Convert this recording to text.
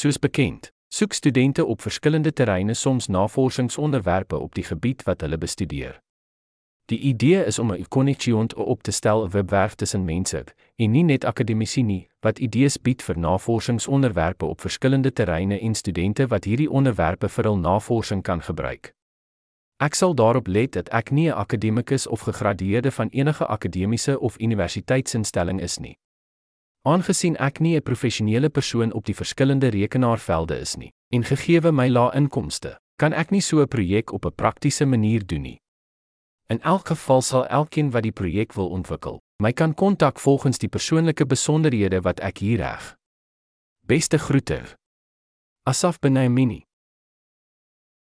Soos bekend, soek studente op verskillende terreine soms navorsingsonderwerpe op die gebied wat hulle bestudeer. Die idee is om 'n koneksie op te stel 'n webwerf tussen mense en nie net akademici nie wat idees bied vir navorsingsonderwerpe op verskillende terreine en studente wat hierdie onderwerpe vir hul navorsing kan gebruik. Ek sal daarop let dat ek nie 'n akademikus of gegradueerde van enige akademiese of universiteitsinstelling is nie. Aangesien ek nie 'n professionele persoon op die verskillende rekenaarvelde is nie en gegeewe my lae inkomste, kan ek nie so 'n projek op 'n praktiese manier doen nie. In elk geval sal elkeen wat die projek wil ontwikkel, my kan kontak volgens die persoonlike besonderhede wat ek hier reg. Beste groete. Asaf Benaimini